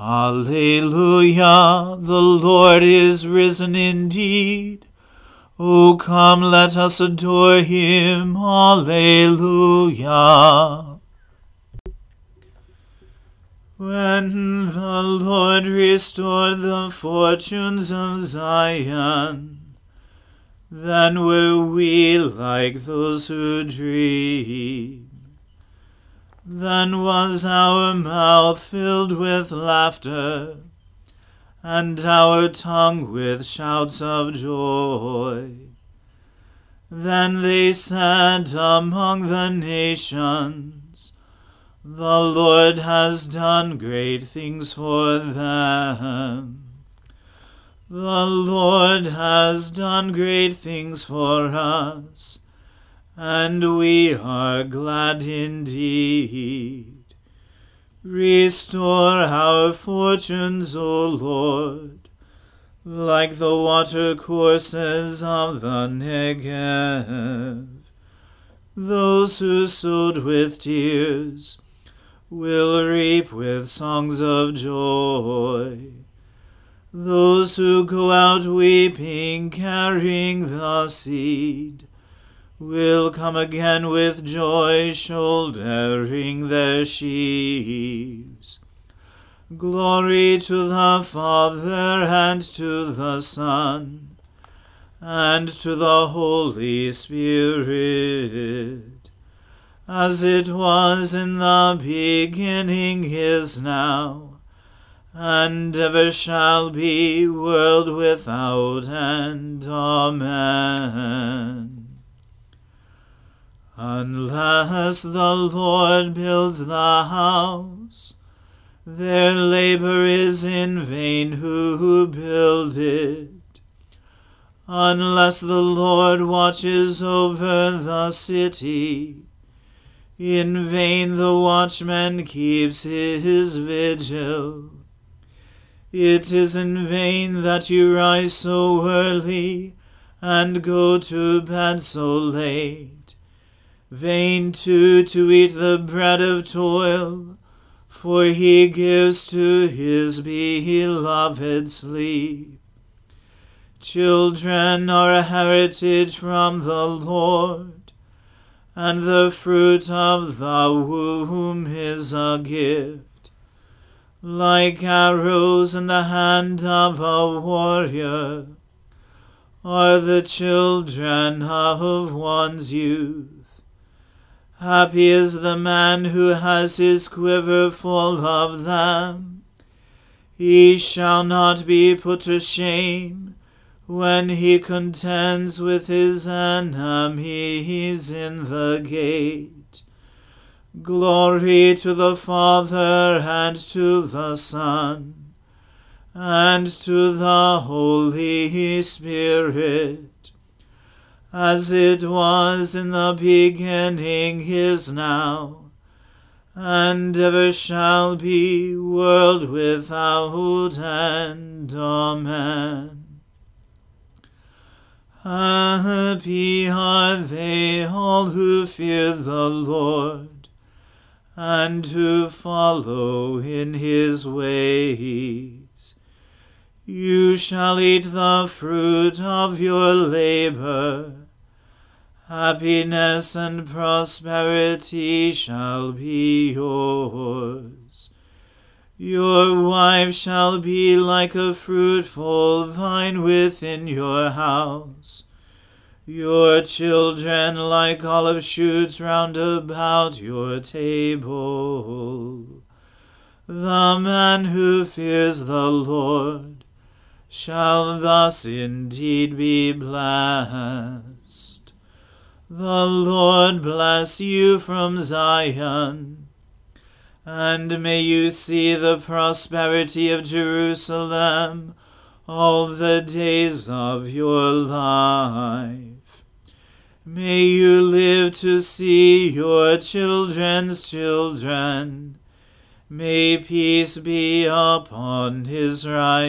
Alleluia, the Lord is risen indeed. O come, let us adore him. Alleluia. When the Lord restored the fortunes of Zion, then were we like those who dream. Then was our mouth filled with laughter, and our tongue with shouts of joy. Then they said among the nations, The Lord has done great things for them. The Lord has done great things for us and we are glad indeed. Restore our fortunes, O Lord, like the watercourses of the Negev. Those who sowed with tears will reap with songs of joy. Those who go out weeping, carrying the seed, will come again with joy, shouldering their sheaves. Glory to the Father and to the Son and to the Holy Spirit, as it was in the beginning is now, and ever shall be, world without end. Amen. Unless the Lord builds the house, their labor is in vain who build it. Unless the Lord watches over the city, In vain the watchman keeps his vigil. It is in vain that you rise so early and go to bed so late. Vain too to eat the bread of toil, for he gives to his beloved sleep. Children are a heritage from the Lord, and the fruit of the womb is a gift like arrows in the hand of a warrior, are the children of one's youth. Happy is the man who has his quiver full of them. He shall not be put to shame when he contends with his enemies in the gate. Glory to the Father and to the Son and to the Holy Spirit, as it was in the beginning is now, and ever shall be, world without end. Amen. Happy are they all who fear the Lord and to follow in his ways. You shall eat the fruit of your labor. Happiness and prosperity shall be yours. Your wife shall be like a fruitful vine within your house your children like olive shoots round about your table. The man who fears the Lord shall thus indeed be blessed. The Lord bless you from Zion, and may you see the prosperity of Jerusalem all the days of your life. May you live to see your children's children. May peace be upon Israel.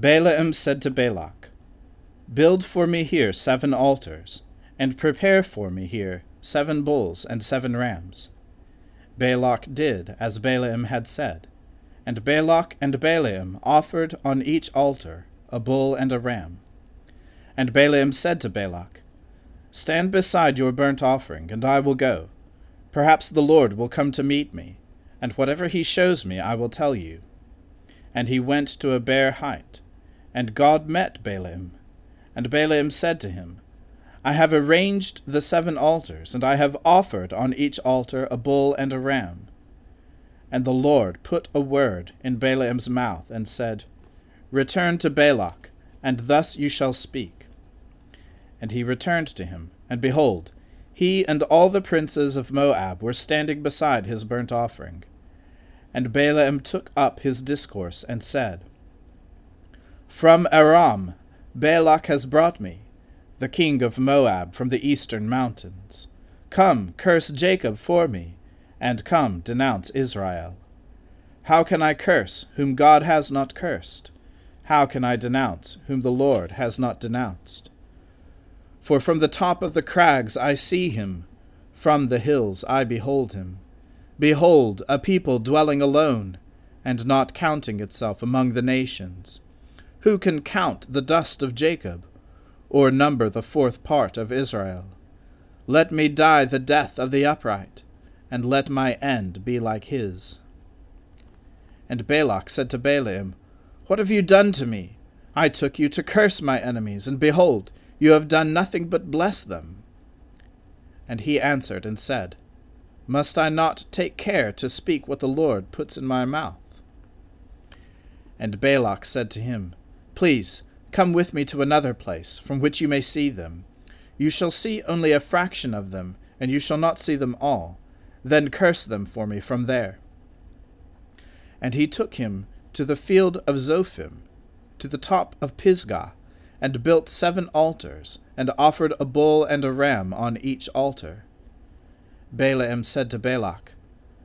Balaam said to Balak, Build for me here seven altars, and prepare for me here seven bulls and seven rams. Balak did as Balaam had said, and Balak and Balaam offered on each altar a bull and a ram. And Balaam said to Balak, Stand beside your burnt offering, and I will go. Perhaps the Lord will come to meet me, and whatever he shows me I will tell you. And he went to a bare height, and God met Balaam. And Balaam said to him, I have arranged the seven altars, and I have offered on each altar a bull and a ram. And the Lord put a word in Balaam's mouth, and said, Return to Balak, and thus you shall speak. And he returned to him, and behold, he and all the princes of Moab were standing beside his burnt offering. And Balaam took up his discourse, and said, From Aram Balak has brought me, the king of Moab from the eastern mountains. Come, curse Jacob for me, and come, denounce Israel. How can I curse whom God has not cursed? How can I denounce whom the Lord has not denounced? For from the top of the crags I see him, from the hills I behold him. Behold, a people dwelling alone, and not counting itself among the nations. Who can count the dust of Jacob, or number the fourth part of Israel? Let me die the death of the upright, and let my end be like his. And Balak said to Balaam, what have you done to me? I took you to curse my enemies, and behold, you have done nothing but bless them. And he answered and said, Must I not take care to speak what the Lord puts in my mouth? And Balak said to him, Please, come with me to another place, from which you may see them. You shall see only a fraction of them, and you shall not see them all. Then curse them for me from there. And he took him to the field of Zophim, to the top of Pisgah, and built seven altars, and offered a bull and a ram on each altar. Balaam said to Balak,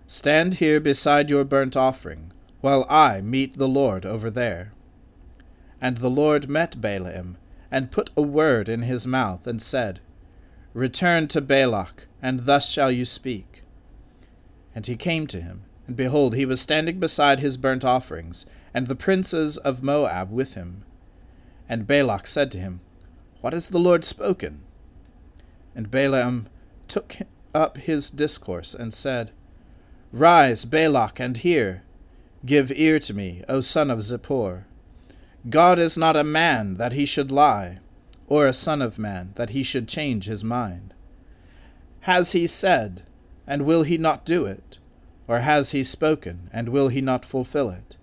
Stand here beside your burnt offering, while I meet the Lord over there. And the Lord met Balaam, and put a word in his mouth, and said, Return to Balak, and thus shall you speak. And he came to him, and behold, he was standing beside his burnt offerings, and the princes of Moab with him. And Balak said to him, What has the Lord spoken? And Balaam took up his discourse, and said, Rise, Balak, and hear. Give ear to me, O son of Zippor. God is not a man that he should lie, or a son of man that he should change his mind. Has he said, and will he not do it? Or has he spoken, and will he not fulfill it?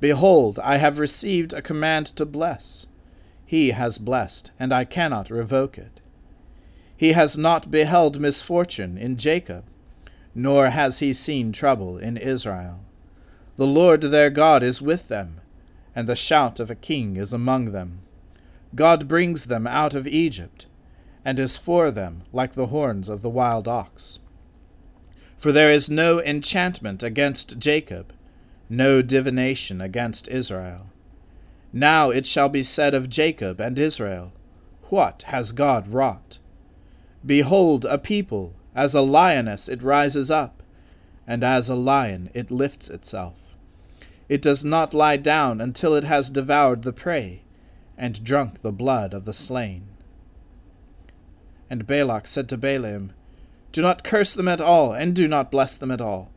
Behold, I have received a command to bless. He has blessed, and I cannot revoke it. He has not beheld misfortune in Jacob, nor has he seen trouble in Israel. The Lord their God is with them, and the shout of a king is among them. God brings them out of Egypt, and is for them like the horns of the wild ox. For there is no enchantment against Jacob, no divination against Israel. Now it shall be said of Jacob and Israel, What has God wrought? Behold, a people, as a lioness it rises up, and as a lion it lifts itself. It does not lie down until it has devoured the prey, and drunk the blood of the slain. And Balak said to Balaam, Do not curse them at all, and do not bless them at all.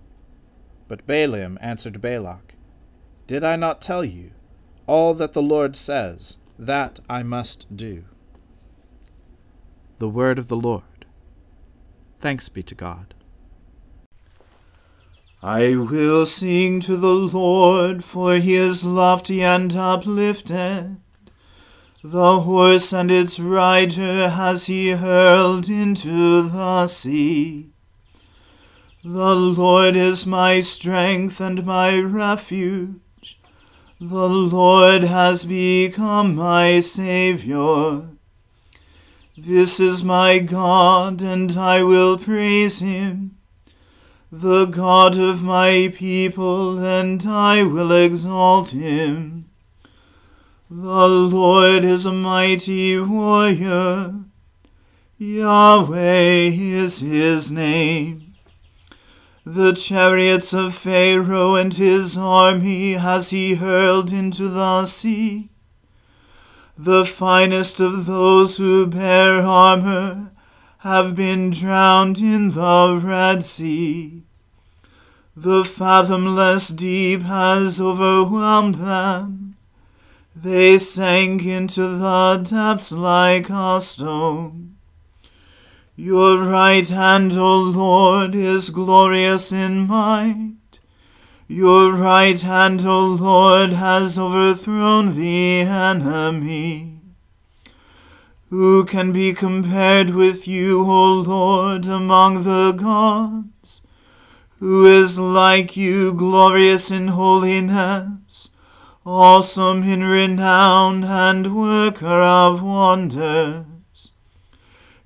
But Balaam answered Balak, Did I not tell you, all that the Lord says, that I must do? The word of the Lord. Thanks be to God. I will sing to the Lord, for he is lofty and uplifted. The horse and its rider has he hurled into the sea. The Lord is my strength and my refuge. The Lord has become my Saviour. This is my God, and I will praise him, the God of my people, and I will exalt him. The Lord is a mighty warrior. Yahweh is his name. The chariots of Pharaoh and his army has he hurled into the sea. The finest of those who bear armor have been drowned in the Red Sea. The fathomless deep has overwhelmed them. They sank into the depths like a stone. Your right hand, O Lord, is glorious in might. Your right hand, O Lord, has overthrown the enemy. Who can be compared with you, O Lord, among the gods? Who is like you, glorious in holiness, awesome in renown, and worker of wonders?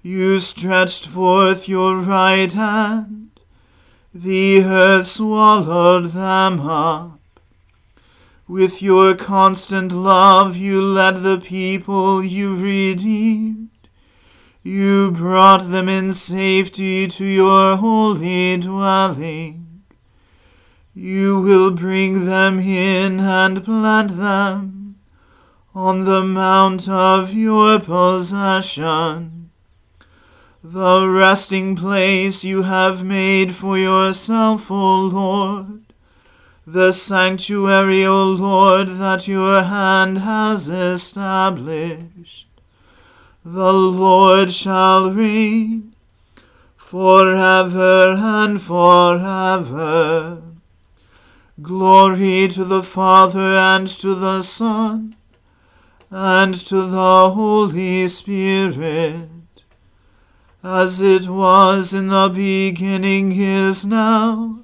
You stretched forth your right hand, the earth swallowed them up. With your constant love you led the people you redeemed. You brought them in safety to your holy dwelling. You will bring them in and plant them on the mount of your possession the resting place you have made for yourself, O Lord, the sanctuary, O Lord, that your hand has established. The Lord shall reign. forever and forever. Glory to the Father and to the Son and to the Holy Spirit, as it was in the beginning is now,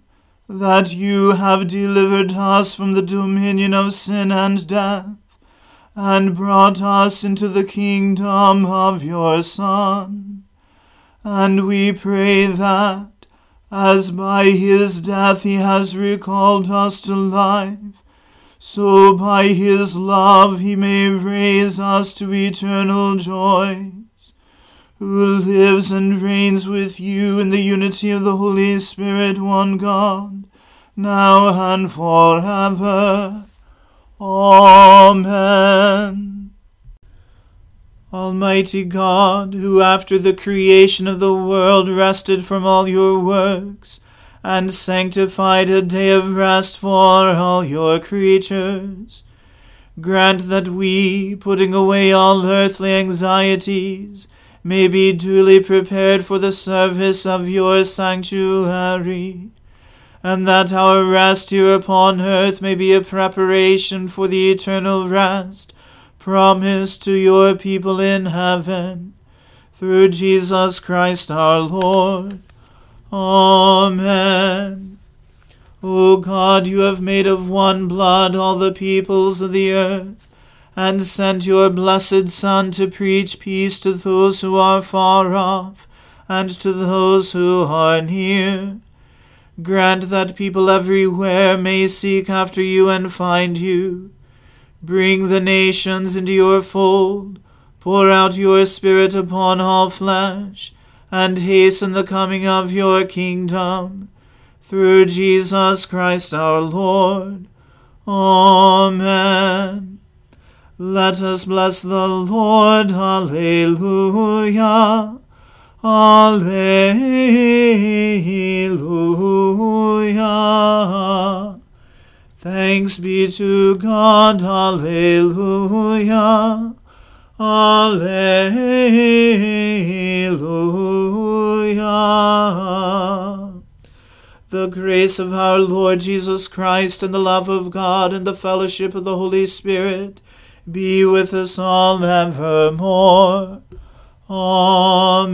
that you have delivered us from the dominion of sin and death, and brought us into the kingdom of your Son. And we pray that, as by his death he has recalled us to life, so by his love he may raise us to eternal joys, who lives and reigns with you in the unity of the Holy Spirit, one God now and forever. Amen. Almighty God, who after the creation of the world rested from all your works, and sanctified a day of rest for all your creatures, grant that we, putting away all earthly anxieties, may be duly prepared for the service of your sanctuary and that our rest here upon earth may be a preparation for the eternal rest promised to your people in heaven. Through Jesus Christ our Lord. Amen. O God, you have made of one blood all the peoples of the earth, and sent your blessed Son to preach peace to those who are far off, and to those who are near. Grant that people everywhere may seek after you and find you. Bring the nations into your fold. Pour out your Spirit upon all flesh, and hasten the coming of your kingdom. through Jesus Christ our Lord. Amen. Let us bless the Lord. Alleluia. Alleluia. Thanks be to God. Alleluia. Alleluia. The grace of our Lord Jesus Christ and the love of God and the fellowship of the Holy Spirit be with us all evermore. Amen.